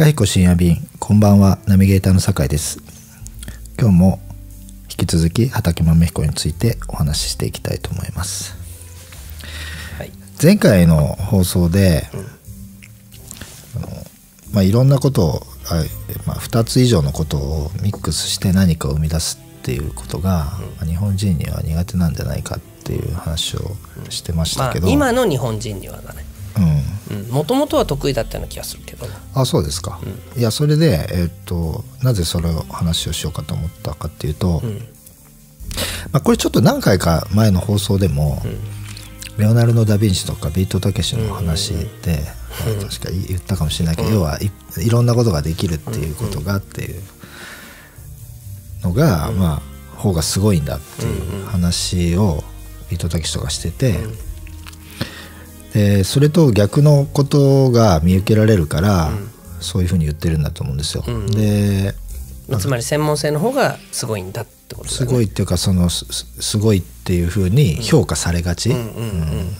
いかひこ深夜便こんばんはナビゲーターの酒井です。今日も引き続き畠豆彦についてお話ししていきたいと思います。はい。前回の放送で、あのまあ、いろんなことをあ、まあ、2つ以上のことをミックスして何かを生み出すっていうことが、まあ日本人には苦手なんじゃないかっていう話をしてましまあたけど、今の日本人にはだね。うん、もともとは得意だったような気がするけどあそうですか、いやそれで、えっとなぜそれを話をしようかと思ったかっていうと、うん。まあ、これちょっと何回か前の放送でも、レオナルド・ダ・ヴィンチとかビートたけしの話で、まあ確か言ったかもしれないけど、要はいいろんなことができるっていうことがっていうのが、まあ方がすごいんだっていう話をビートたけしとかしてて、でそれと逆のことが見受けられるから、そういうふうに言ってるんだと思うんですよ。でまあつまり専門性の方がすごいんだってことだすごいっていうかそのすすごいっていうふうに評価されがち、うん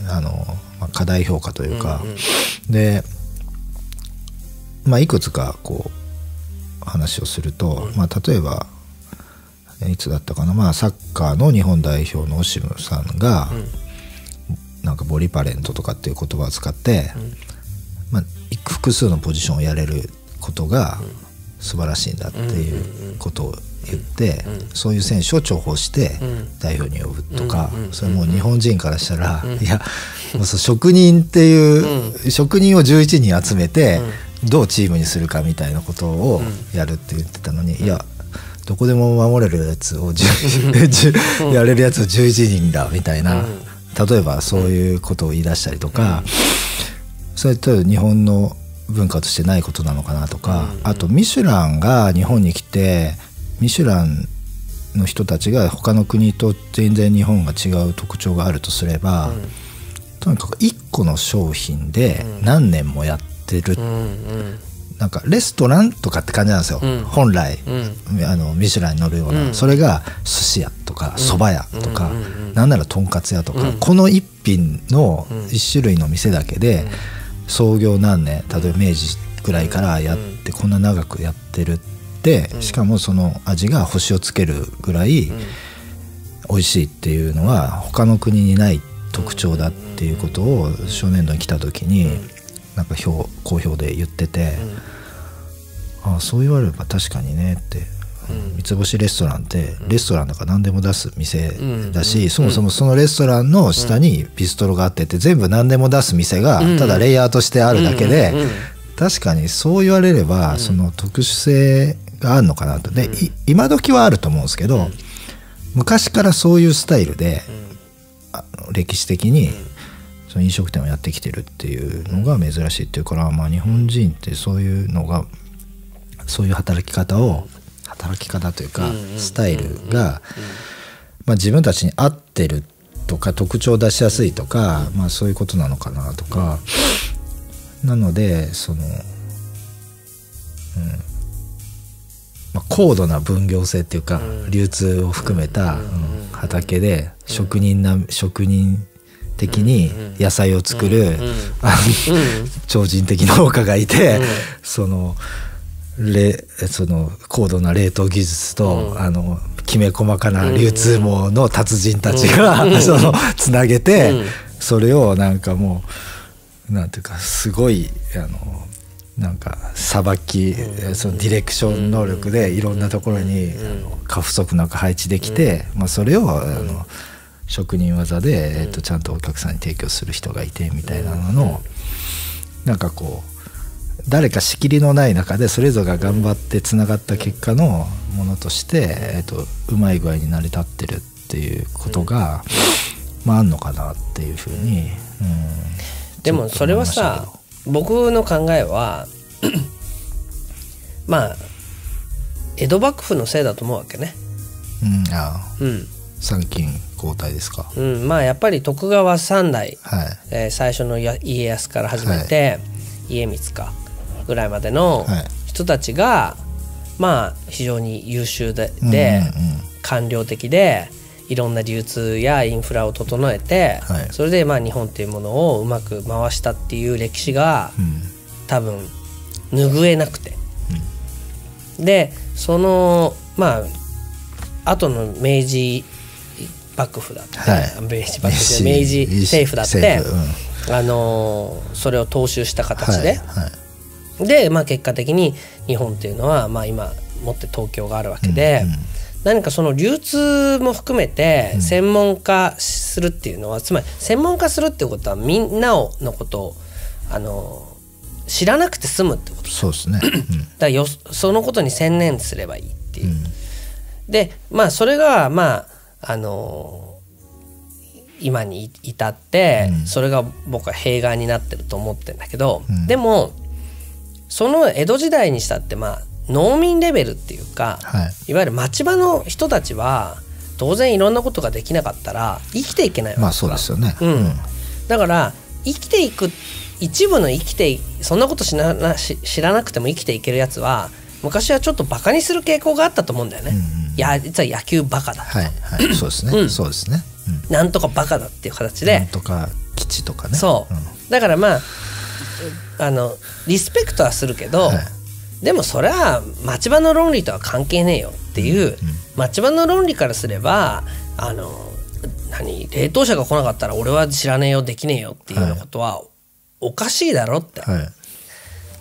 あのまあ過大評価というか、で、まあ、いくつかこう話をすると、まあ、例えばいつだったかな、まあ、サッカーの日本代表のオシムさんが、なんかボリパレントとかっていう言葉を使って、まあ、複数のポジションをやれることが素晴らしいんだっていうことを言って、そういう選手を重宝して代表に呼ぶとか、それもう日本人からしたら、いやもう職人っていう、職人を11人集めて、どうチームにするかみたいなことをやるって言ってたのに、いやどこでも守れるやつを10 10 やれるやつを11人だみたいな、例えばそういうことを言い出したりとか、それと日本の文化としてないことなのかなとか、あとミシュランが日本に来てミシュランの人たちが他の国と全然日本が違う特徴があるとすれば、とにかく1個の商品で何年もやってる、うんうんなんかレストランとかって感じなんですよ、うん。本来、うん。あのミシュランに乗るような、うん。それが寿司屋とか蕎麦屋とか、うなんならとんかつ屋とか、うん。この一品のうん。一種類の店だけで、創業何年例えば明治ぐらいからやって、こんな長くやってるって、しかもその味が星をつけるぐらい美味しいっていうのは他の国にない特徴だっていうことを初年度に来た時に、なんか表好評で言ってて。ああそう言われれば確かにねって、三つ星レストランってレストランだから何でも出す店だし、そもそもそのレストランの下にビストロがあってて全部何でも出す店がただレイヤーとしてあるだけで、確かにそう言われればその特殊性があるのかなと。で、い今時はあると思うんですけど、昔からそういうスタイルで、歴史的にその飲食店をやってきてるっていうのが珍しいっていうから、まあ、日本人ってそういうのがそういう働き方を働き方というかスタイルが、まあ、自分たちに合ってるとか特徴を出しやすいとか、まあ、そういうことなのかなとか、なのでその、うん。まあ、高度な分業制っていうか、流通を含めた、うん畑で職人な職人的に野菜を作る、超人的農家がいて、そのれその高度な冷凍技術と、あのきめ細かな流通網の達人たちが、そのつなげて、それをなんかもうなんていうかすごいあのなんかさばき、そのディレクション能力でいろんなところに、あの過不足なく配置できて、まあ、それをあの職人技で、えっと、ちゃんとお客さんに提供する人がいてみたいなのの、なんかこう誰か仕切りのない中でそれぞれが頑張ってつながった結果のものとして、えっと、うまい具合に成り立ってるっていうことが、まああんのかなっていうふうに、うん、でもそれはさ僕の考えはまあ江戸幕府のせいだと思うわけね。うん、あ。うん参勤交代ですか？うん、まあやっぱり徳川三代、はい。えー最初のや家康から始めて、家光かぐらいまでのはい。人たちが、まあ非常に優秀で,、うんでうんうん。官僚的でいろんな流通やインフラを整えて、はい。それでまあ日本っていうものをうまく回したっていう歴史がうん。多分拭えなくて、でそのまあ後の明治幕府だって、はい。明治幕府明治政府だって、政府あのーそれを踏襲した形で、はいはい。で、まあ、結果的に日本っていうのは、まあ、今持って東京があるわけで、何かその流通も含めて専門化するっていうのは、つまり専門化するっていうことはみんなをのことをあの知らなくて済むってこと。そうですね、うん。だよそのことに専念すればいいっていう。でまあそれがまああの今に至って、それが僕は弊害になってると思ってるんだけど、でもその江戸時代にしたってまあ農民レベルっていうか、はい。いわゆる町場の人たちは当然いろんなことができなかったら生きていけないわけまあそうですよね、うん、だから生きていく一部の生きていそんなことしななし知らなくても生きていけるやつは昔はちょっとバカにする傾向があったと思うんだよね。いや実は野球バカだ、はいはい。そうですね、そうですね、うん。なんとかバカだっていう形なんで、とか基地とかね。そう、ん。だからまああのリスペクトはするけど、はい。でもそれは町場の論理とは関係ねえよっていう、町場の論理からすればあの何冷凍車が来なかったら俺は知らねえよできねえよっていうようなことはおかしいだろって。はい。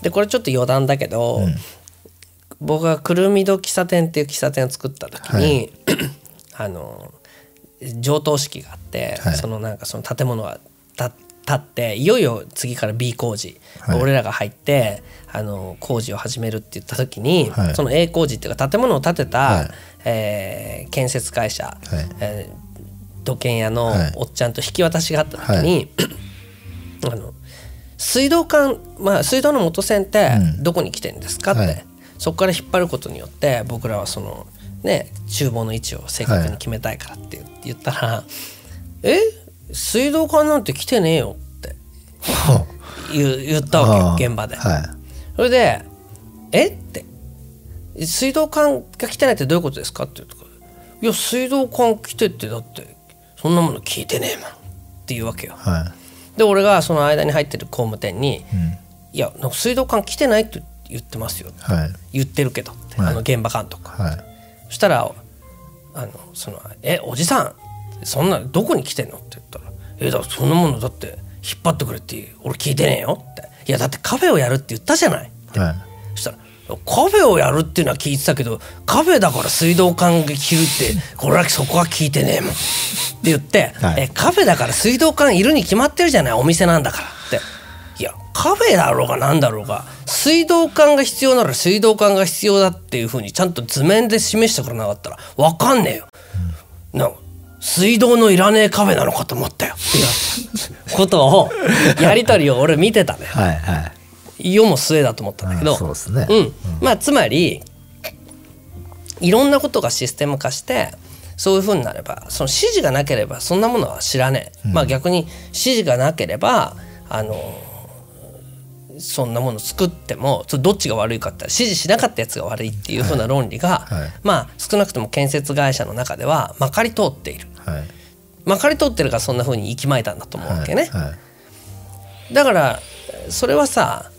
でこれちょっと余談だけど、僕がくるみ戸喫茶店っていう喫茶店を作った時に、あの上棟式があって、はい。そのなんかその建物が建建っていよいよ次から B 工事、はい。俺らが入ってあの工事を始めるって言った時に、はい。その A 工事っていうか建物を建てた、はい。えー建設会社、はい。えー土建屋のはい。おっちゃんと引き渡しがあった時に、あの水道管、まあ、水道の元栓ってどこに来てんですかって、はいそこから引っ張ることによって僕らはそのね厨房の位置を正確に決めたいからって言ったら「え水道管なんて来てねえよ」って言ったわけよ 現場で。はいそれで「え？っ?」て「水道管が来てないってどういうことですか?」って言うと「いや水道管来てってだってそんなもの聞いてねえもん」っていうわけよ。はで俺がその間に入ってる工務店にいうん「いや水道管来てないって言ってますよ」はい。言ってるけどあの現場監督はい。そしたらあのその「えおじさん？そんなどこに来てんの?」って言ったら「えだそんなものだって引っ張ってくれって俺聞いてねえよ」って「いやだってカフェをやるって言ったじゃない」はい。そしたら「カフェをやるっていうのは聞いてたけどカフェだから水道管が切るってこれはそこは聞いてねえもん」って言って、はい。え「カフェだから水道管いるに決まってるじゃないお店なんだから」って。カフェだろうがなんだろうが水道管が必要なら水道管が必要だっていうふうにちゃんと図面で示してくれなかったら分かんねえよ。な水道のいらねえカフェなのかと思ったよ。っていうことをやり取りを俺見てたね。はいはい。世も末だと思ったんだけど、うですね。うん。まあつまりいろんなことがシステム化してそういうふうになればその指示がなければそんなものは知らねえ、まあ逆に指示がなければあのそんなもの作ってもどっちが悪いかって指示しなかったやつが悪いっていうふうな論理が、はいはい。まあ少なくとも建設会社の中ではまかり通っている。はい。まかり通ってるからそんなふうに息巻いたんだと思うわけね。はいだからそれはさ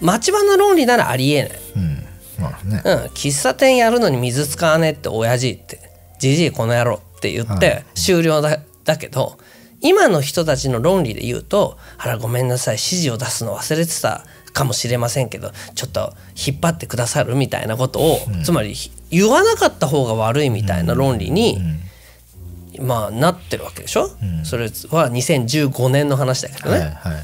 町場の論理ならありえない、うん。まあね。うん、喫茶店やるのに水使わねえって親父ってじじいこの野郎って言って終了だ,、だけど今の人たちの論理で言うと「あらごめんなさい指示を出すの忘れてたかもしれませんけどちょっと引っ張ってくださる」みたいなことを、つまり言わなかった方が悪いみたいな論理に、まあなってるわけでしょ、それは2015年の話だけどね。はいは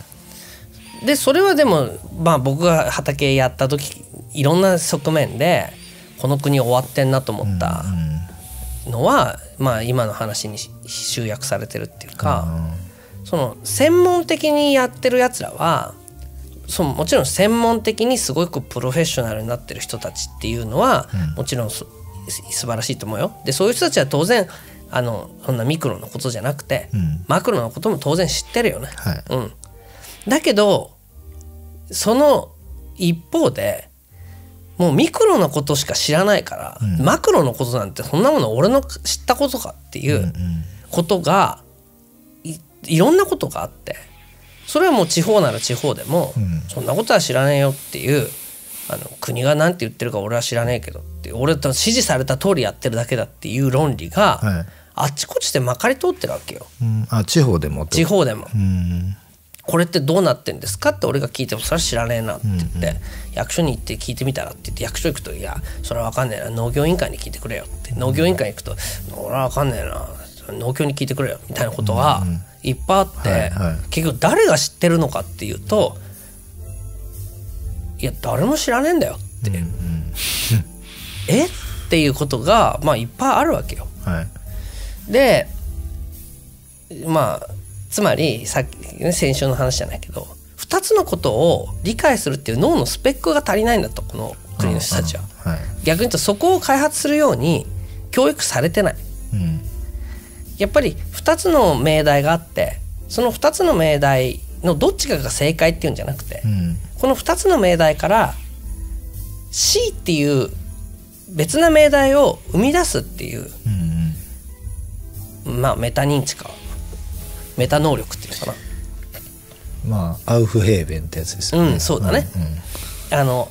い。でそれはでもまあ僕が畑やった時いろんな側面でこの国終わってんなと思ったのは、まあ今の話に集約されてるっていうか、その専門的にやってるやつらはそのもちろん専門的にすごくプロフェッショナルになってる人たちっていうのは、もちろんそ素晴らしいと思うよ。でそういう人たちは当然あのそんなミクロのことじゃなくて、ん。マクロのことも当然知ってるよね。はい。うん、だけどその一方でもうミクロのことしか知らないから、マクロのことなんてそんなもの俺の知ったことかっていうことがいいろんなことがあってそれはもう地方なら地方でも、そんなことは知らねえよっていうあの国が何て言ってるか俺は知らねえけどって俺と指示された通りやってるだけだっていう論理が、はい。あっちこっちでまかり通ってるわけよ。うん、あ地方でも地方でも。うんこれってどうなってんですかって俺が聞いてもそれは知らねえなって言って、役所に行って聞いてみたらって言って役所行くと「いやそれは分かんねえな。農業委員会に聞いてくれよ」って。農業委員会に行くと「俺は分かんねえな。農協に聞いてくれよ」みたいなことがいっぱいあって、はいはい。結局誰が知ってるのかっていうといや誰も知らねえんだよって、えっていうことがまあいっぱいあるわけよ。はい。でまあつまりさっき、ね、先週の話じゃないけど2つのことを理解するっていう脳のスペックが足りないんだとこの国の人たちは。はい。逆に言うとそこを開発するように教育されてない。うん。やっぱり2つの命題があってその2つの命題のどっちかが正解っていうんじゃなくて、うん。この2つの命題から C っていう別な命題を生み出すっていううん。まあメタ認知かメタ能力っていうのかな。まあアウフヘーベンってやつですよね。うんそうだね。んあの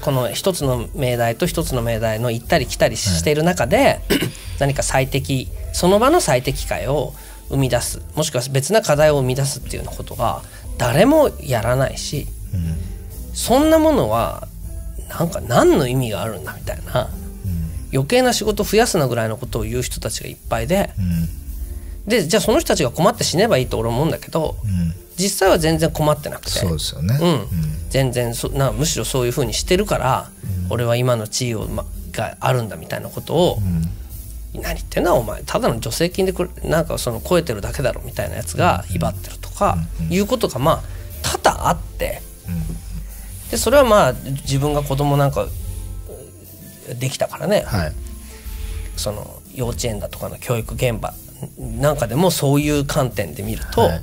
この一つの命題と一つの命題の行ったり来たりしている中で、何か最適その場の最適解を生み出す。もしくは別な課題を生み出すっていうようなことが誰もやらないしうん。そんなものはなんか何の意味があるんだみたいな。余計な仕事を増やすなぐらいのことを言う人たちがいっぱいでうんでじゃあその人たちが困って死ねばいいと俺は思うんだけどうん。実際は全然困ってなくて。そうですよね。うん、全然そなむしろそういうふうにしてるから、俺は今の地位を、ま、があるんだみたいなことを、何言ってんだお前。ただの助成金でくれなんかその超えてるだけだろみたいなやつが威張ってるとか、いうことがまあ多々あって、でそれはまあ自分が子供なんかうできたからね、はい。その幼稚園だとかの教育現場なんかでもそういう観点で見ると、はい。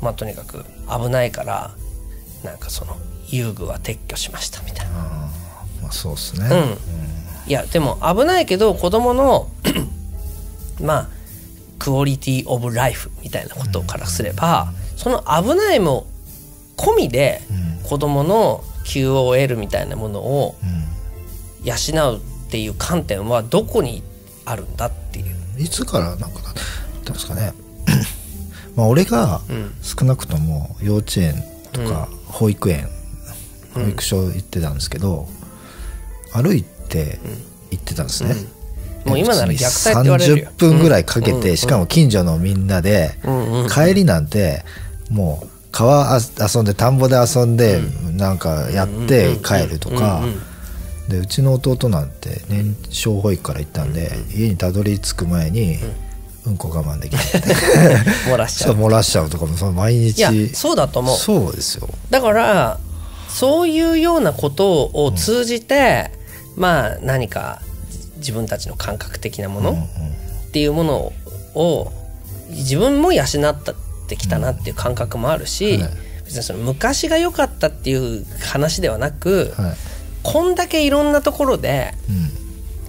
まあとにかく危ないからなんかその遊具は撤去しましたみたいな。まあそうですね。うん。いやでも危ないけど子供の まあクオリティオブライフみたいなことからすれば、その危ないも込みで子供の QOL みたいなものを養うっていう観点はどこにあるんだっていう。いつからなんかなったんですかね。まあ俺が少なくとも幼稚園とか保育園、保育所行ってたんですけど、歩いて行ってたんですね、もう今なら虐待って言われるよ。30分ぐらいかけて、しかも近所のみんなで、んうん帰りなんてもう川あ遊んで田んぼで遊んで、なんかやって帰るとか、でうちの弟なんて年少保育から行ったんで、家にたどり着く前に、うん。こ我慢できない 漏らしちゃそうう漏らしちゃうとかもその毎日。いやそうだと思う。そうですよ。だからそういうようなことを通じて、まあ何か自分たちの感覚的なものっていうものを自分も養ってきたなっていう感覚もあるし、はい。別にその昔が良かったっていう話ではなく、はいこんだけいろんなところでうん。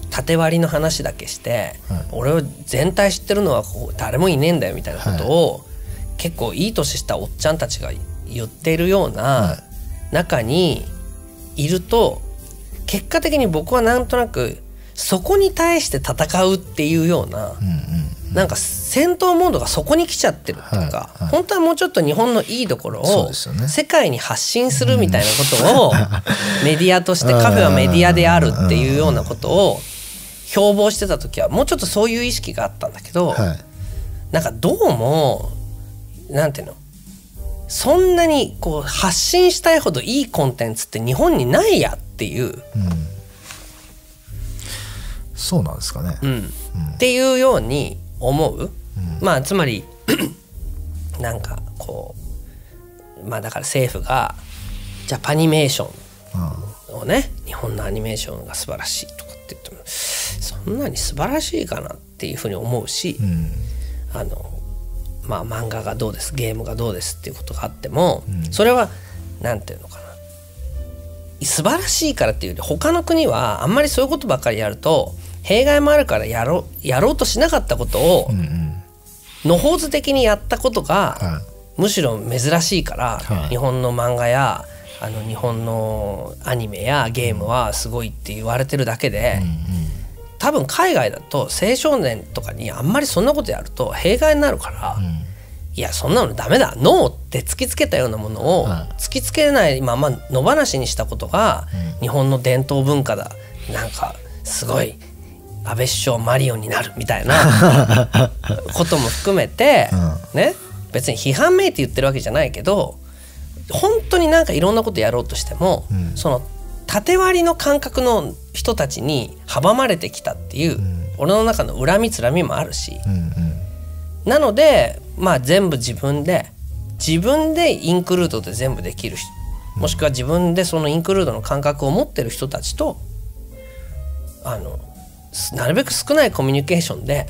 縦割りの話だけして、はい。俺を全体知ってるのは誰もいねえんだよみたいなことを、結構いい年したおっちゃんたちが言ってるようなは中にいると結果的に僕はなんとなくそこに対して戦うっていうような、うんうんなんか戦闘モードがそこに来ちゃってるっていうか、はいはい。本当はもうちょっと日本のいいところを世界に発信するみたいなことを メディアとしてカフェはメディアであるっていうようなことを標榜してた時はもうちょっとそういう意識があったんだけど、はい。なんかどうもなんていうの？そんなにこう発信したいほどいいコンテンツって日本にないやっていう、そうなんですかね、うん。っていうように思う、まあつまり なんかこうまあだから政府がジャパニメーションをね日本のアニメーションが素晴らしいとかって言ってもそんなに素晴らしいかなっていうふうに思うし、うん。あのまあ漫画がどうですゲームがどうですっていうことがあっても、それはなんていうのかな。素晴らしいからっていうより他の国はあんまりそういうことばっかりやると弊害もあるからやろうやろうとしなかったことをうんうん。野放図的にやったことが、はむしろ珍しいから、はい。日本の漫画やあの日本のアニメやゲームはすごいって言われてるだけで、多分海外だと青少年とかにあんまりそんなことやると弊害になるから、いやそんなのダメだノーって突きつけたようなものをはい。突きつけないまま野放しにしたことが日本の伝統文化だ。なんかすごい安倍首相マリオになるみたいな ことも含めて、ね別に批判めいて言ってるわけじゃないけど本当になんかいろんなことやろうとしても、その縦割りの感覚の人たちに阻まれてきたっていう、俺の中の恨みつらみもあるし、うんうん。なのでまあ全部自分で自分でインクルードで全部できる人もしくは自分でそのインクルードの感覚を持ってる人たちとあのすなるべく少ないコミュニケーションで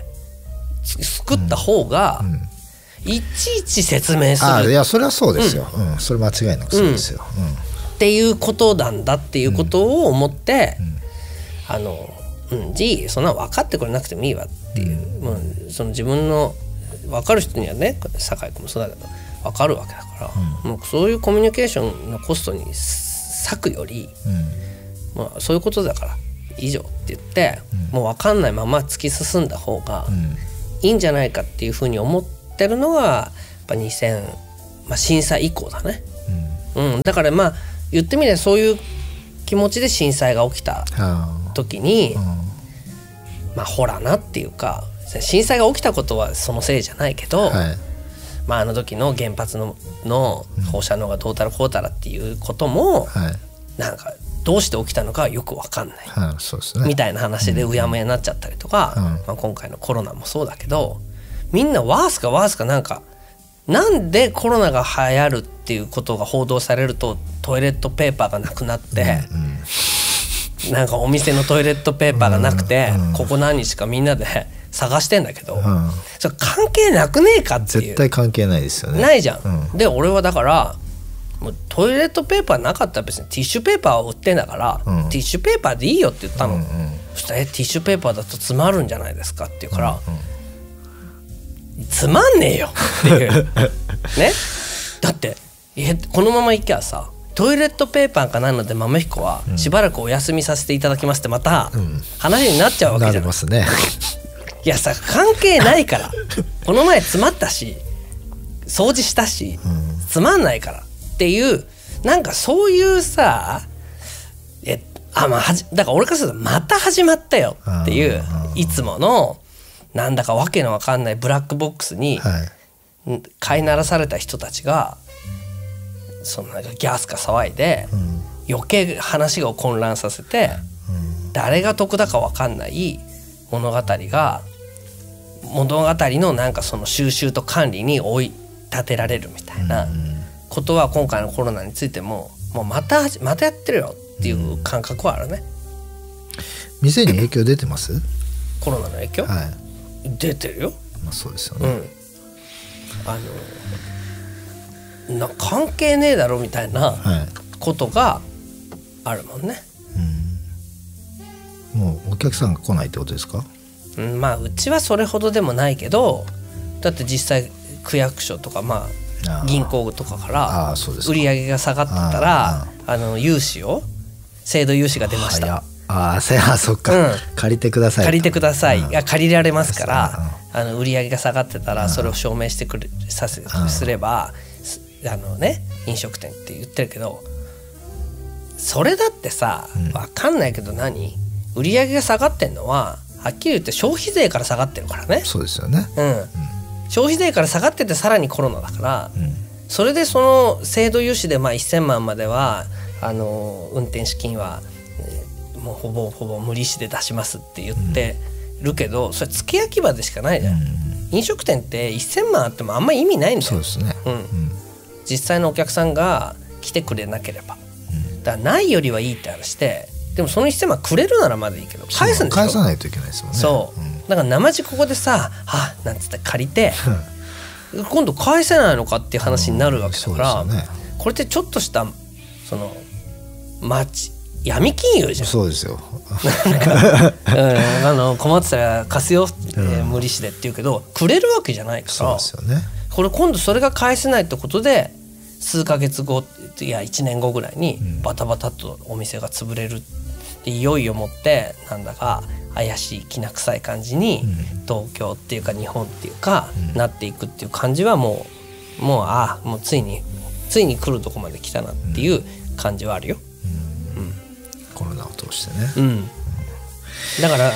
つ作った方が、いちいち説明する。あいやそれはそうですよ、うん。それ間違いなくそうですよ、っていうことなんだっていうことを思って、あの、うん、じいそんな分かってくれなくてもいいわっていう、もうその自分の分かる人にはね酒井君もそうだけど分かるわけだから、もうそういうコミュニケーションのコストに割くより、うん。まあ、そういうことだから以上って言って、もう分かんないまま突き進んだ方がいいんじゃないかっていうふうに思ってるのがやっぱ2000、まあ、震災以降だね。うん、だからまあ言ってみればそういう気持ちで震災が起きたあ時に、まあほらなっていうか震災が起きたことはそのせいじゃないけど、あはい。まあ、あの時の原発のの放射能がどうたらこうたらっていうことも、はい。なんかどうして起きたのかはよく分かんない。うね。みたいな話でうやむやになっちゃったりとか、うん。まあ、今回のコロナもそうだけどみんなワースかワースかなんかなんでコロナが流行るっていうことが報道されるとトイレットペーパーがなくなって、なんかお店のトイレットペーパーがなくて、ここ何日かみんなで探してんだけど、ん。それ関係なくねえかっていう。絶対関係ないですよね。ないじゃん。うん。で俺はだからもうトイレットペーパーなかったら別にティッシュペーパーを売ってんだから、うん。ティッシュペーパーでいいよって言ったの、うんうん。そしたらえティッシュペーパーだと詰まるんじゃないですかって言うから、つまんねえよっていう。ね。だってえこのままいきゃさトイレットペーパーかなので豆彦はしばらくお休みさせていただきますってまた話になっちゃうわけなじゃん、りますね。いやさ関係ないから。この前詰まったし掃除したし、つまんないからっていうなんかそういうさえあまあはじだから俺からするとまた始まったよっていういつものなんだかわけのわかんないブラックボックスに飼いならされた人たちがそのなんかギャースか騒いで、余計話を混乱させて、誰が得だか分かんない物語が物語のなんかその収集と管理に追い立てられるみたいなことは今回のコロナについてももうまたまたやってるよっていう感覚はあるね、店に影響出てます？コロナの影響、はい。出てるよ。まあそうですよね。うん、あのな関係ねえだろみたいなはい。ことがあるもんね。もうお客さんが来ないってことですか？うん、まあうちはそれほどでもないけどだって実際区役所とかまあ銀行とかかあら売り上げが下がってたらあの融資を制度融資が出まし早たっああそっか、うん。借りてくださいと。借りてください、借りられますから、あの売り上げが下がってたらそれを証明してくれさせすればすあのね飲食店って言ってるけどそれだってさ分かんないけど何？売り上げが下がってんのははっきり言って消費税から下がってるからね。そうですよね。うん、消費税から下がっててさらにコロナだから、ん。それでその制度融資でまあ1,000万まではあの運転資金はえーもうほぼほぼ無利子で出しますって言ってるけど、それ付け焼き場でしかないじゃん、飲食店って1,000万あってもあんま意味ないんだよ。そうですね。うん。実際のお客さんが来てくれなければ、だからないよりはいいって話ででもその1,000万くれるならまだいいけど返すんでしょ？返さないといけないですもんね。そう、んだから生地ここでさ「はなんつって借りて今度返せないのかっていう話になるわけだから、ね。これってちょっとしたその町闇金融じゃん、そうですよ。うん、あの困ってたら貸すよって、無利子でって言うけどくれるわけじゃないかそうらですよね。これ今度それが返せないってことで数ヶ月後いや1年後ぐらいにバタバタとお店が潰れるでいよいよもってなんだか怪しいきな臭い感じに東京っていうか日本っていうかなっていくっていう感じはもうもうああもうついについに来るとこまで来たなっていう感じはあるよ。コロナを通してね、うん、だから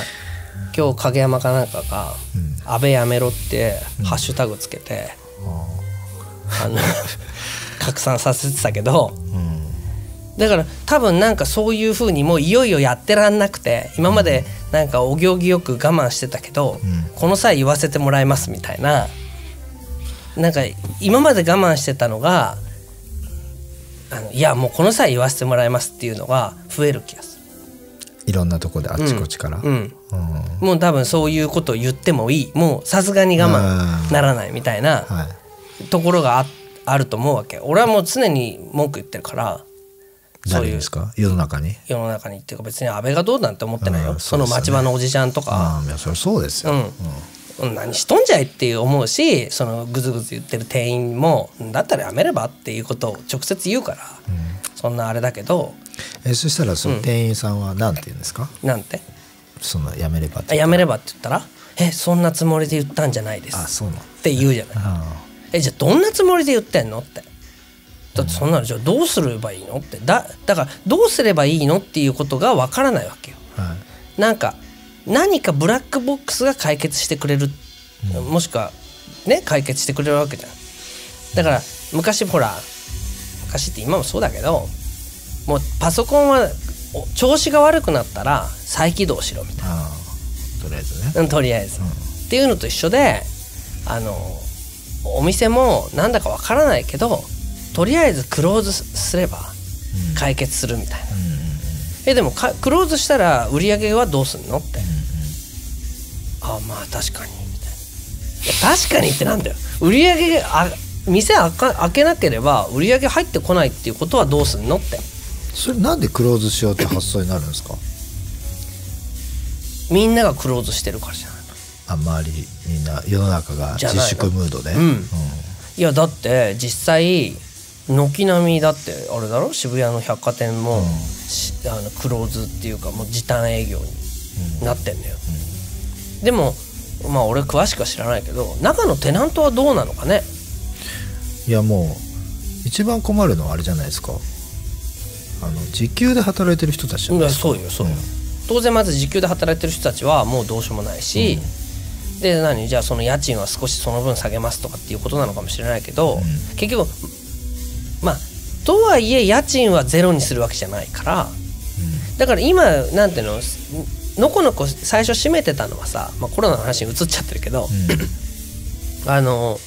今日影山かなんかが「安倍やめろ」ってハッシュタグつけて、あの 拡散させてたけどだから多分なんかそういうふうにもういよいよやってらんなくて今までなんかお行儀よく我慢してたけど、この際言わせてもらいますみたいな。なんか今まで我慢してたのがあのいやもうこの際言わせてもらいますっていうのが増える気がする。いろんなとこであっちこっちから、うん、うん。もう多分そういうことを言ってもいい。もうさすがに我慢ならないみたいなはい。ところがああると思うわけ。俺はもう常に文句言ってるから誰ですか？世の中に？世の中にっていうか別に安倍がどうなんて思ってないよ。うんその町場のおじちゃんとか。ああいやそれそうですよ、うん、何しとんじゃいって思うしそのグズグズ言ってる店員もだったらやめればっていうことを直接言うから、そんなあれだけど。えそしたらその店員さんは何て言うんですか、なんて？そのやめればってあやめればって言ったら「えそんなつもりで言ったんじゃないです」あそうなのって言うじゃない。あえじゃあどんなつもりで言ってんのってだってそんなのじゃあどうすればいいのって。だだからどうすればいいのっていうことがわからないわけよ。あはい。なんか何かブラックボックスが解決してくれる、もしくはね解決してくれるわけじゃん。だから昔ほら昔って今もそうだけどもうパソコンはお調子が悪くなったら再起動しろみたいな。とりあえずね。うんとりあえず、っていうのと一緒であのお店もなんだかわからないけどとりあえずクローズすれば解決するみたいな、えでもかクローズしたら売り上げはどうすんの？って、あまあ確かに。みたいな。いや確かにってなんだよ。売り上げあ店開か開けなければ売り上げ入ってこないっていうことはどうすんの？って。それなんでクローズしようって発想になるんですか？みんながクローズしてるからじゃないあ周りみんな世の中が自粛ムードで、うん。いやだって実際軒並みだってあれだろ？渋谷の百貨店も、うん。しあのクローズっていうかもう時短営業になってんだよ、でもまあ俺詳しくは知らないけど中のテナントはどうなのかね？いやもう一番困るのはあれじゃないですか。あの時給で働いてる人たちじゃないですか。そうよそうよ、当然まず時給で働いてる人たちはもうどうしようもないし、で何？じゃあその家賃は少しその分下げますとかっていうことなのかもしれないけど、結局まあとはいえ家賃はゼロにするわけじゃないから。だから今なんていうののこのこ最初閉めてたのはさ、まあ、コロナの話に移っちゃってるけど、あの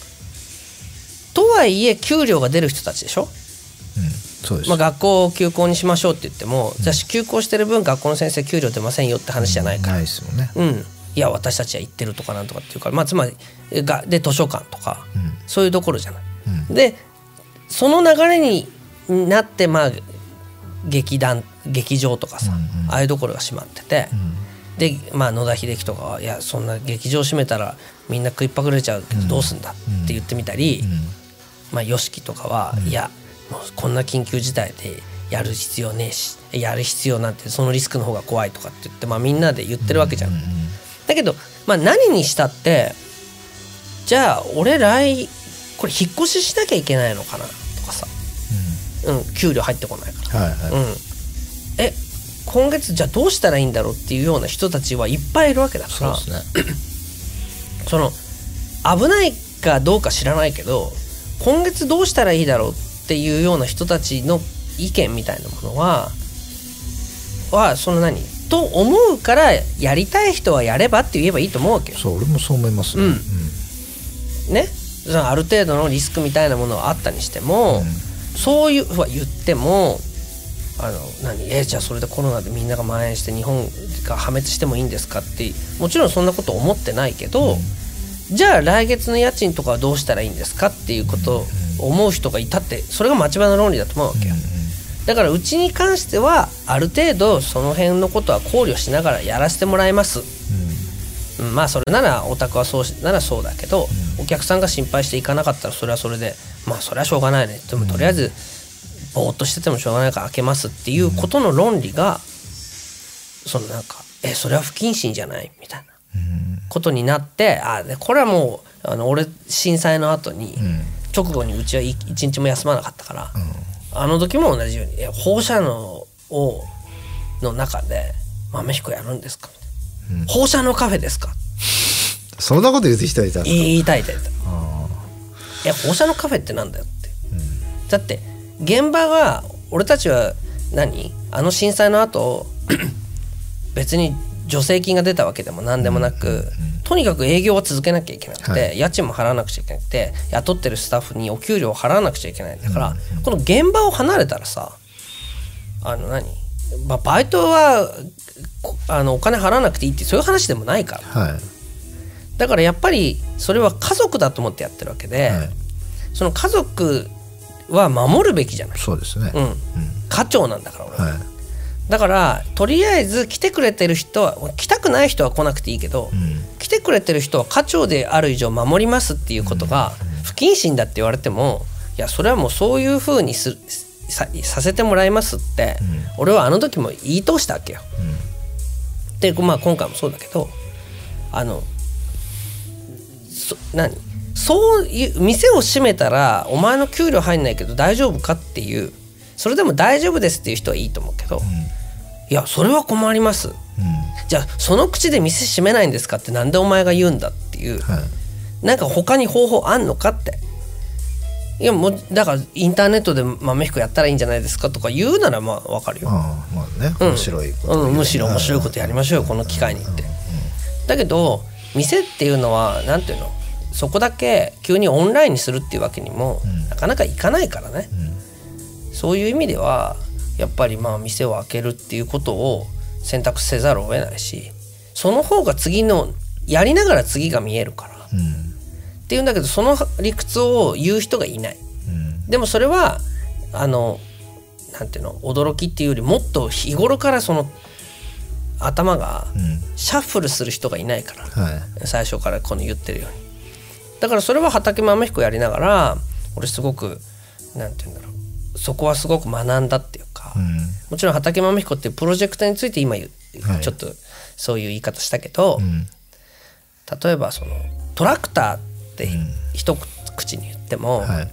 とはいえ給料が出る人たちでしょ、うん。そうです、まあ、学校を休校にしましょうって言っても、じゃあ休校してる分学校の先生給料出ませんよって話じゃないから、ないですもんね、うん。いや私たちは行ってるとかなんとかっていうから、まあ、つまりがで図書館とか、そういうところじゃない。でその流れになってまあ劇団劇場とかさ、ああいうところが閉まってて、でまあ野田秀樹とかは「いやそんな劇場閉めたらみんな食いっぱぐれちゃうけどどうすんだ」って言ってみたり、まあ YOSHIKI とかは「いやもうこんな緊急事態でやる必要ねえしやる必要なんてそのリスクの方が怖い」とかって言って、まあ、みんなで言ってるわけじゃん。だけど、まあ、何にしたってじゃあ俺来これ引っ越ししなきゃいけないのかなとかさ、うん、給料入ってこないから。はいはい、うん、え今月じゃあどうしたらいいんだろうっていうような人たちはいっぱいいるわけだから。そうですね。その危ないかどうか知らないけど今月どうしたらいいだろうっていうような人たちの意見みたいなものははその何？と思うからやりたい人はやればって言えばいいと思うわけよ。そう俺もそう思いますね、うん。ね？ある程度のリスクみたいなものはあったにしても、そういうは言ってもあの何？えじゃあそれでコロナでみんなが蔓延して日本が破滅してもいいんですかってもちろんそんなこと思ってないけど、じゃあ来月の家賃とかはどうしたらいいんですかっていうことを思う人がいたってそれが町場の論理だと思うわけよ。だからうちに関してはある程度その辺のことは考慮しながらやらせてもらいます。っうんまあそれならお宅はそうしならそうだけど、お客さんが心配して行かなかったらそれはそれでまあそれはしょうがないね。でもとりあえずぼーっとしててもしょうがないから開けますっていうことの論理がそのなんかえそれは不謹慎じゃないみたいなことになってあでこれはもうあの俺震災の後に、直後にうちは一日も休まなかったから、あの時も同じように放射能をの中で豆彦やるんですか、放射能カフェですか？そんなこと言う人いた言いたいって言った。いや放射能カフェってなんだよって、だって現場が俺たちは何？あの震災の後 別に助成金が出たわけでも何でもなく、とにかく営業は続けなきゃいけなくて、はい。家賃も払わなくちゃいけなくて雇ってるスタッフにお給料を払わなくちゃいけない。んだから、この現場を離れたらさあの何、まあ、バイトはこあのお金払わなくていいってそういう話でもないから。はいだからやっぱりそれは家族だと思ってやってるわけで、はい。その家族は守るべきじゃない、そうですね。うん、家長なんだから俺は、はい。だからとりあえず来てくれてる人は来たくない人は来なくていいけど、来てくれてる人は家長である以上守りますっていうことが不謹慎だって言われてもいやそれはもうそういうふうにすささせてもらいますって、俺はあの時も言い通したわけよ。で、まあ、今回もそうだけどあのそ何？そういう店を閉めたらお前の給料入んないけど大丈夫かっていう。それでも大丈夫ですっていう人はいいと思うけど、いやそれは困ります。じゃあその口で店閉めないんですかってなんでお前が言うんだっていう、はい。なんか他に方法あんのかって。いやもうだからインターネットで豆彦やったらいいんじゃないですかとか言うならまあわかるよ、まあね。うん面白いことうん、むしろ面白いことやりましょうよこの機会にって。だけど店っていうのはなんていうの？そこだけ急にオンラインにするっていうわけにも、なかなかいかないからね、そういう意味ではやっぱりまあ店を開けるっていうことを選択せざるを得ないしその方が次のやりながら次が見えるから、っていうんだけどその理屈を言う人がいない。でもそれはあのなんていうの？驚きっていうよりもっと日頃からその頭がシャッフルする人がいないから、はい。最初からこの言ってるように。だからそれは畑豆彦やりながら俺すごくなんて言うんだろう。そこはすごく学んだっていうか、もちろん畑豆彦っていうプロジェクトについて今言う、はい。ちょっとそういう言い方したけど、ん。例えばそのトラクターって一口に言っても、はい。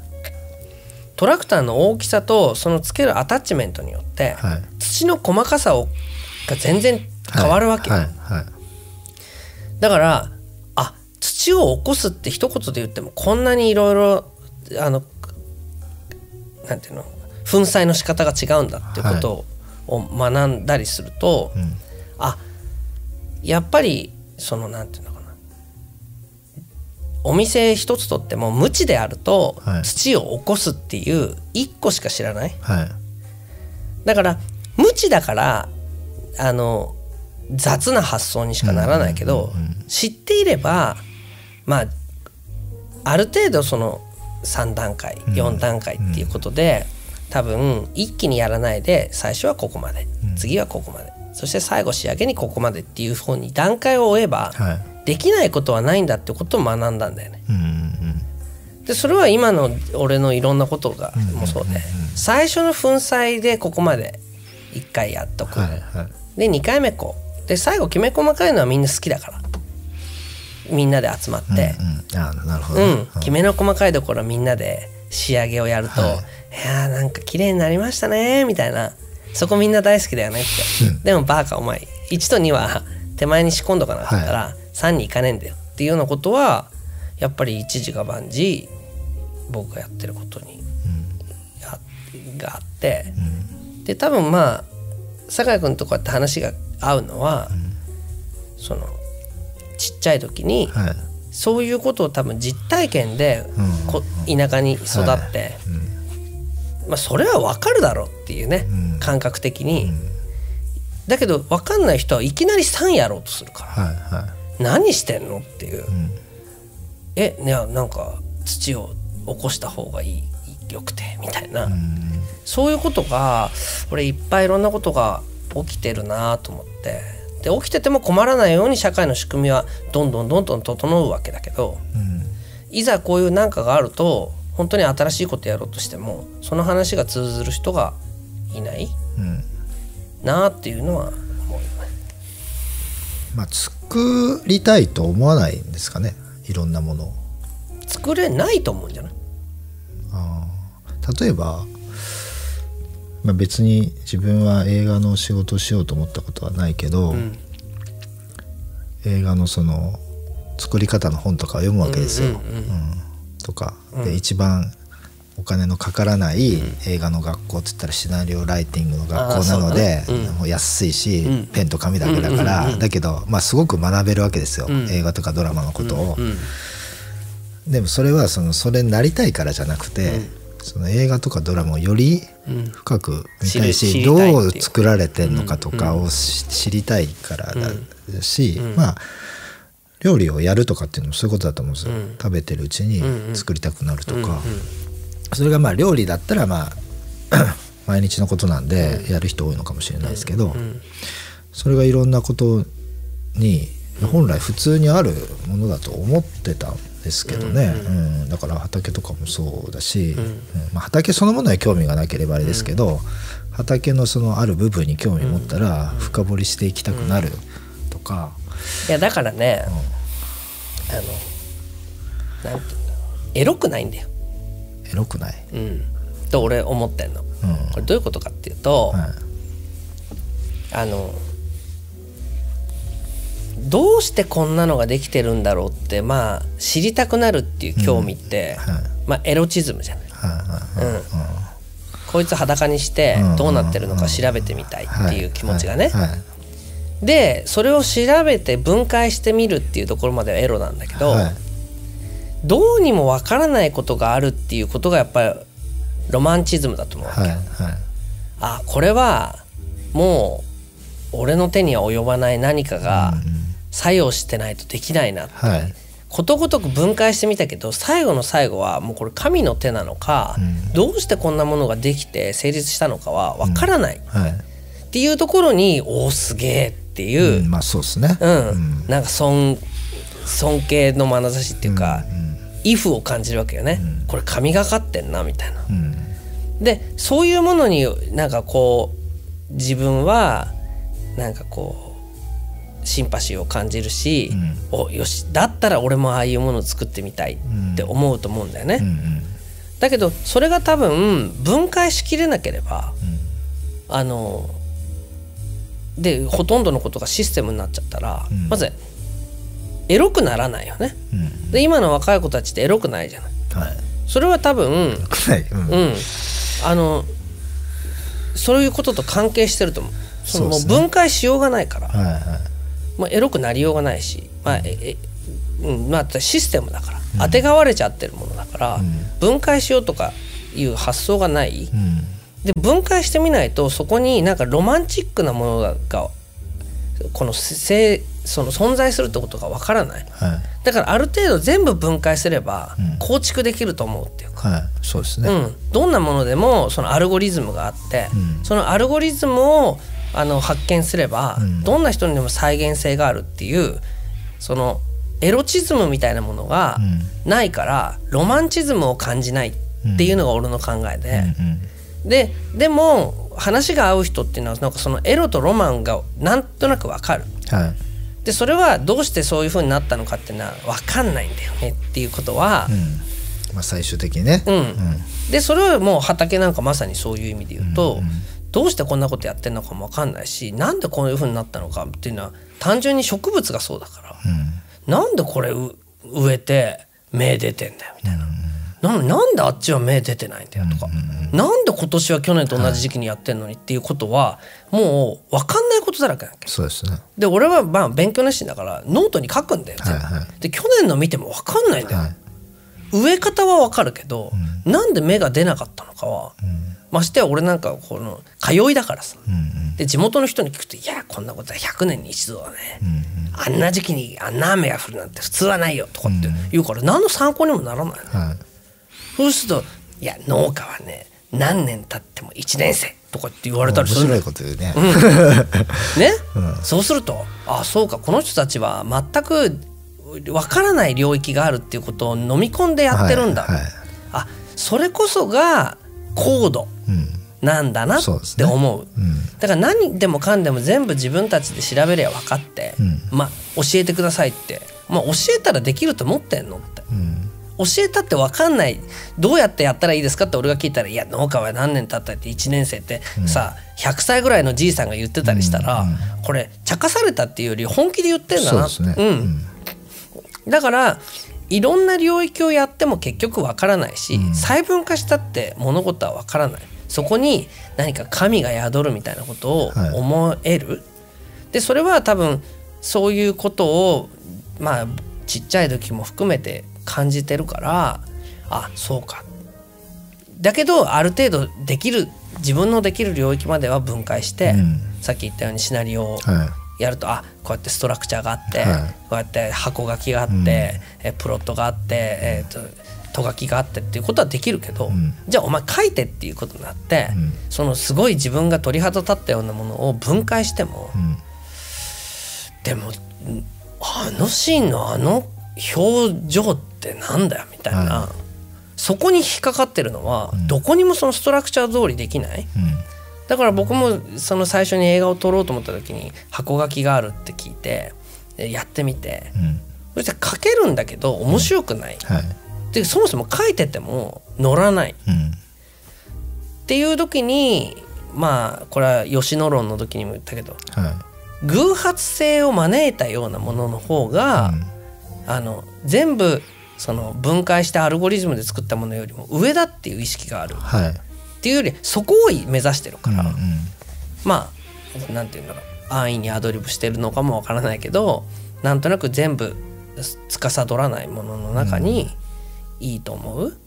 トラクターの大きさとそのつけるアタッチメントによって、はい。土の細かさをが全然変わるわけ。よ、はいはい。だからあ土を起こすって一言で言ってもこんなにいろいろあのなんていうの粉砕の仕方が違うんだっていうことを学んだりすると、あやっぱりそのなんていうのかな。お店一つとっても無知であるとはい。土を起こすっていう一個しか知らない。はい。だから無知だからあの雑な発想にしかならないけど、知っていればまあある程度その3段階4段階っていうことで、多分一気にやらないで最初はここまで、次はここまでそして最後仕上げにここまでっていう方に段階を追えば、はい。できないことはないんだってことを学んだんだよね。でそれは今の俺のいろんなことがもうそうで最初の粉砕でここまで1回やっとく、で2回目こうで最後きめ細かいのはみんな好きだから。みんなで集まって。うんあなるほどね。うん、きめの細かいところみんなで仕上げをやると「はい。い、やーなんか綺麗になりましたね」みたいな。そこみんな大好きだよねって、でもバーカお前1と2は手前に仕込んどかなかったら3に行かねえんだよっていうようなことはやっぱり一時が万事僕がやってることに、やがあって、で多分まあ酒井君とこうやって話が合うのは、そのちっちゃい時に、はい。そういうことを多分実体験でこ田舎に育って、まあそれは分かるだろうっていうね、感覚的に、だけど分かんない人はいきなり3やろうとするから。はいは何してんのっていう、えねなんか土を起こした方がいいよくてみたいな、そういうことが俺いっぱいいろんなことが起きてるなと思って。で起きてても困らないように社会の仕組みはどんどんどんどん整うわけだけどうん。いざこういう何かがあると本当に新しいことやろうとしてもその話が通ずる人がいないうん。なあっていうのは思う。まあ作りたいと思わないんですかね？いろんなものを。作れないと思うんじゃない？あー例えば、まあ、別に自分は映画の仕事をしようと思ったことはないけど、ん。映画のその作り方の本とかを読むわけですよ。うんうんとかで一番お金のかからない映画の学校って言ったらシナリオライティングの学校なので、もう安いし、うん。ペンと紙だけだから、だけど、まあ、すごく学べるわけですよ、うん。映画とかドラマのことを。うんでもそれはそのそれになりたいからじゃなくて、その映画とかドラマをよりうん。深く見たいし、う。どう作られてんのかとかをし知りたいからだし、まあ料理をやるとかっていうのもそういうことだと思うんですよ、うん。食べてるうちにうんうん。作りたくなるとか、うんうん。それがまあ料理だったらまあ 毎日のことなんでやる人多いのかもしれないですけど、うん。それがいろんなことに本来普通にあるものだと思ってたんですけどね、うんだから畑とかもそうだし、うん。まあ、畑そのものに興味がなければあれですけど、畑のそのある部分に興味持ったら深掘りしていきたくなるとか、いやだからね、あのなんてエロくないんだよ、エロくない、うん、と俺思ってんの。うん。これどういうことかっていうと、はい。あのどうしてこんなのができてるんだろうってまあ知りたくなるっていう興味って、はいまあ、エロチズムじゃない。はいはいはいこいつ裸にしてうんどうなってるのか調べてみたいっていう気持ちがね。でそれを調べて分解してみるっていうところまではエロなんだけど、はい。どうにもわからないことがあるっていうことがやっぱりロマンチズムだと思うわけ、はいはい。あこれはもう俺の手には及ばない何かが作用してないとできないなって、はい。ことごとく分解してみたけど最後の最後はもうこれ神の手なのか、うん。どうしてこんなものができて成立したのかはわからない。はい。っていうところに、おおすげえっていう、うん。まあそうですね。うん。なんか尊尊敬の眼差しっていうか、うん。イフを感じるわけよね、これ神がかってんなみたいな。うん。でそういうものになんかこう自分はなんかこうシンパシーを感じるし、およしだったら俺もああいうものを作ってみたいって思うと思うんだよね。うんうん。だけどそれが多分分解しきれなければ、あのでほとんどのことがシステムになっちゃったら、ん。まずエロくならないよね。うんで今の若い子たちってエロくないじゃない。はい。それは多分はい。うん。うん、あのそういうことと関係してると思う。そのね。分解しようがないから、はいはいまあ、エロくなりようがないし、まあええうんまあ、システムだから、当てがわれちゃってるものだから、分解しようとかいう発想がない、うん。で分解してみないとそこになんかロマンチックなものがこのせその存在するってことがわからない。はい。だからある程度全部分解すればうん。構築できると思うっていうか。はい。そうですね。うん、どんなものでもそのアルゴリズムがあって、うん。そのアルゴリズムをあの発見すれば、うん。どんな人にでも再現性があるっていうそのエロチズムみたいなものがうん。ないからロマンチズムを感じないっていうのが俺の考えで、うんででも話が合う人っていうのはなんかそのエロとロマンがなんとなくわかる。はい。でそれはどうしてそういう風になったのかっていうのは分かんないんだよねっていうことは、うん。まあ最終的にね。うん。でそれはもう畑なんかまさにそういう意味で言うと、どうしてこんなことやってんのかも分かんないしなんでこういう風になったのかっていうのは単純に植物がそうだから、なんでこれう植えて芽出てんだよみたいな。ななんであっちは芽出てないんだよとか、なんで今年は去年と同じ時期にやってんのにっていうことはもう分かんないことだらけそうですね。で俺はまあ勉強熱心だからノートに書くんだよ、はいはい。で去年の見ても分かんないんだよ、はい。植え方は分かるけど、なんで芽が出なかったのかは、ましてや俺なんかこの通いだからさ、うんで地元の人に聞くと「いやこんなことは100年に一度だね、あんな時期にあんな雨が降るなんて普通はないよ」とかって言うから何の参考にもならないの、はい。そうすると「いや農家はね何年経っても1年生」とかって言われたりする。面白いこと言うね、ね、そうするとあそうかこの人たちは全くわからない領域があるっていうことを飲み込んでやってるんだ、はいはい。あそれこそが高度うん。なんだなって思う。うん。だから何でもかんでも全部自分たちで調べりゃ分かって、うん。まあ教えてくださいって、まあ、教えたらできると思ってんのって。うん。教えたって分かんない。どうやってやったらいいですかって俺が聞いたら「いや農家は何年経ったって1年生ってさ、100歳ぐらいのじいさんが言ってたりしたら、これ茶化されたっていうより本気で言ってんだなそうですね。うん。だからいろんな領域をやっても結局わからないし、細分化したって物事はわからない。そこに何か神が宿るみたいなことをはい。思える、でそれは多分そういうことをまあちっちゃい時も含めて感じてるからあそうか。だけどある程度できる自分のできる領域までは分解して、うん。さっき言ったようにシナリオをはいやるとあこうやってストラクチャーがあって、はい。こうやって箱書きがあって、うん。えプロットがあって、えー、とと書きがあってっていうことはできるけど、ん。じゃあお前書いてっていうことになって、ん。そのすごい自分が鳥肌立ったようなものを分解しても、うん。でもんあのシーンのあの表情ってなんだよみたいな、はそこに引っかかってるのは、どこにもそのストラクチャー通りできない。うんだから僕もその最初に映画を撮ろうと思った時に箱書きがあるって聞いてでやってみてうん。そして書けるんだけど面白くない、はい。でそもそも書いてても乗らない。っうん。ていう時にまあこれは吉野論の時にも言ったけどはい。偶発性を招いたようなものの方が、あの全部その分解したアルゴリズムで作ったものよりも上だっていう意識がある。はいっていうよりそこを目指してるから、うんまあなんて言うんだろう。安易にアドリブしてるのかもわからないけどなんとなく全部司らないものの中にいいと思う、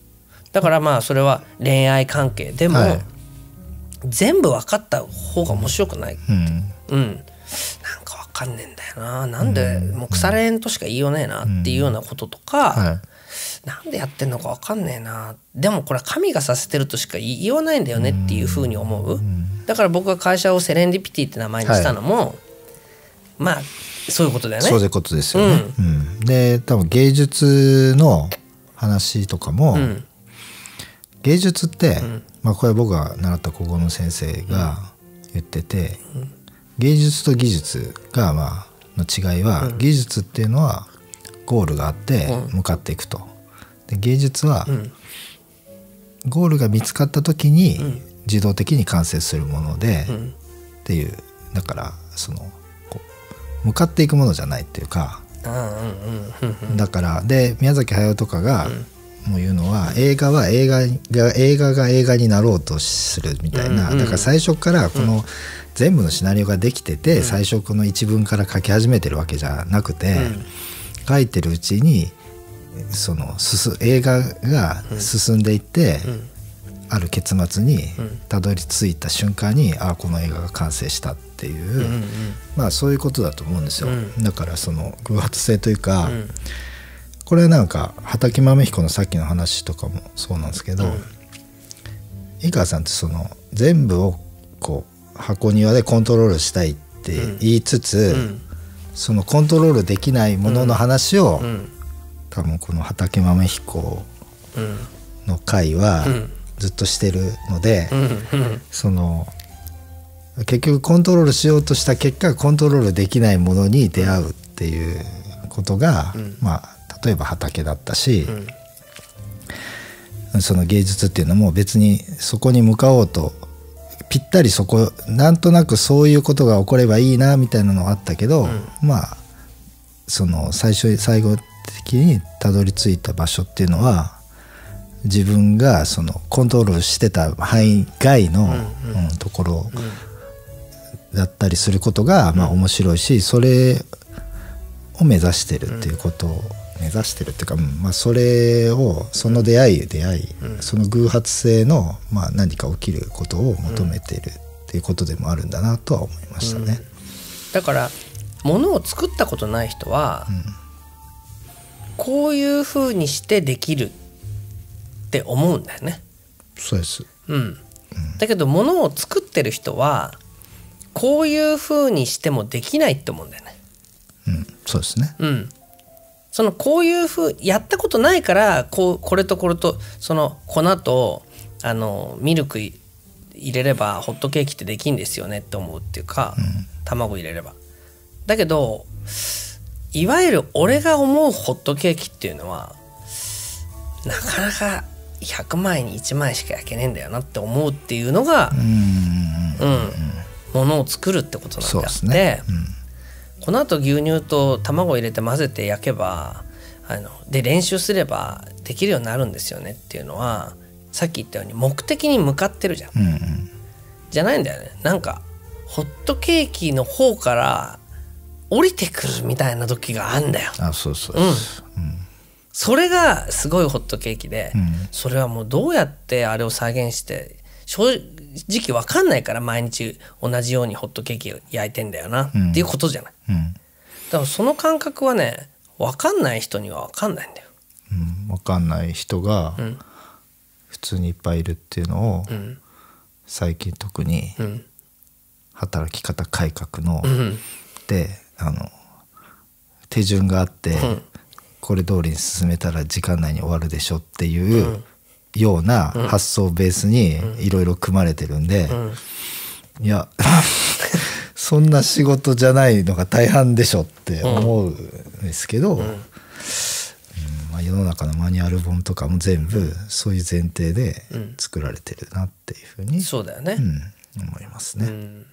だからまあそれは恋愛関係でも、はい。全部分かった方が面白くない。うん。うん。なんか分かんねえんだよな。なんで、もう腐れ縁としか言いようねえなっていうようなこととか、はいなんでやってんのか分かんねえな。でもこれは神がさせてるとしか言いようないんだよねっていうふうに思う、だから僕が会社をセレンディピティって名前にしたのも、まあそういうことだよね。そういうことですよね。うん。で多分芸術の話とかも、ん。芸術って、まあ、これ僕が習った高校の先生が言ってて、芸術と技術がまあの違いは、技術っていうのはゴールがあって向かっていくと。で芸術は、ゴールが見つかった時に自動的に完成するもので、っていうだからその向かっていくものじゃないっていうかだからで宮崎駿とかがもう言うのは映画は映画が映画が映画になろうとするみたいなだから最初からこの全部のシナリオができてて最初この一文から書き始めてるわけじゃなくて書いてるうちにその進映画が進んでいってある結末にたどり着いた瞬間にあこの映画が完成したっていう、まあそういうことだと思うんですよ、だからその偶発性というか、これはなんか畠豆彦のさっきの話とかもそうなんですけど、井川さんってその全部をこう箱庭でコントロールしたいって言いつつ、そのコントロールできないものの話を、ん多分この畠豆彦うんの回はん。ずっとしてるので、うん。うん。その結局コントロールしようとした結果コントロールできないものに出会うっていうことが、まあ例えば畑だったし、その芸術っていうのも別にそこに向かおうとぴったりそこなんとなくそういうことが起こればいいなみたいなのはあったけど、まあその最初最後的にたどり着いた場所っていうのは自分がそのコントロールしてた範囲外の、うんところだったりすることが、まあ面白いしそれを目指してるっていうことを、目指してるっていうか、うんまあ、それをその出会い出会い、その偶発性の、まあ、何か起きることを求めているっていうことでもあるんだなとは思いましたね。だから物を作ったことない人は、こういうふうにしてできるって思うんだよね。そうですうん、だけど物を作ってる人はこういう風にしてもできないって思うんだよね。うん、そうですねうん、そのこういうふうやったことないからこうこれとこれとその粉とあのミルクい入れればホットケーキってできんですよねって思うっていうか、卵入れれば。だけどいわゆる俺が思うホットケーキっていうのはなかなか100枚に1枚しか焼けねえんだよなって思うっていうのが、うん。うん、ものを作るってことなんそうであって、ですね、この後牛乳と卵入れて混ぜて焼けばあので練習すればできるようになるんですよねっていうのはさっき言ったように目的に向かってるじゃん。うんうん。じゃないんだよね。なんかホットケーキの方から降りてくるみたいな時があんだよ。あそうそう。です、それがすごいホットケーキで、ん。それはもうどうやってあれを再現して正直わかんないから毎日同じようにホットケーキ焼いてんだよなっていうことじゃない。うん。だからその感覚はね分かんない人には分かんないんだよ。うん、分かんない人がん。普通にいっぱいいるっていうのを、ん。最近特にうん。働き方改革の、うん。であの手順があって、これ通りに進めたら時間内に終わるでしょっていうような発想をベースにいろいろ組まれてるんで、いや そんな仕事じゃないのが大半でしょって思うんですけど、うん。まあ、世の中のマニュアル本とかも全部そういう前提で作られてるなっていうふうに、そうだよね。うん思いますね。うん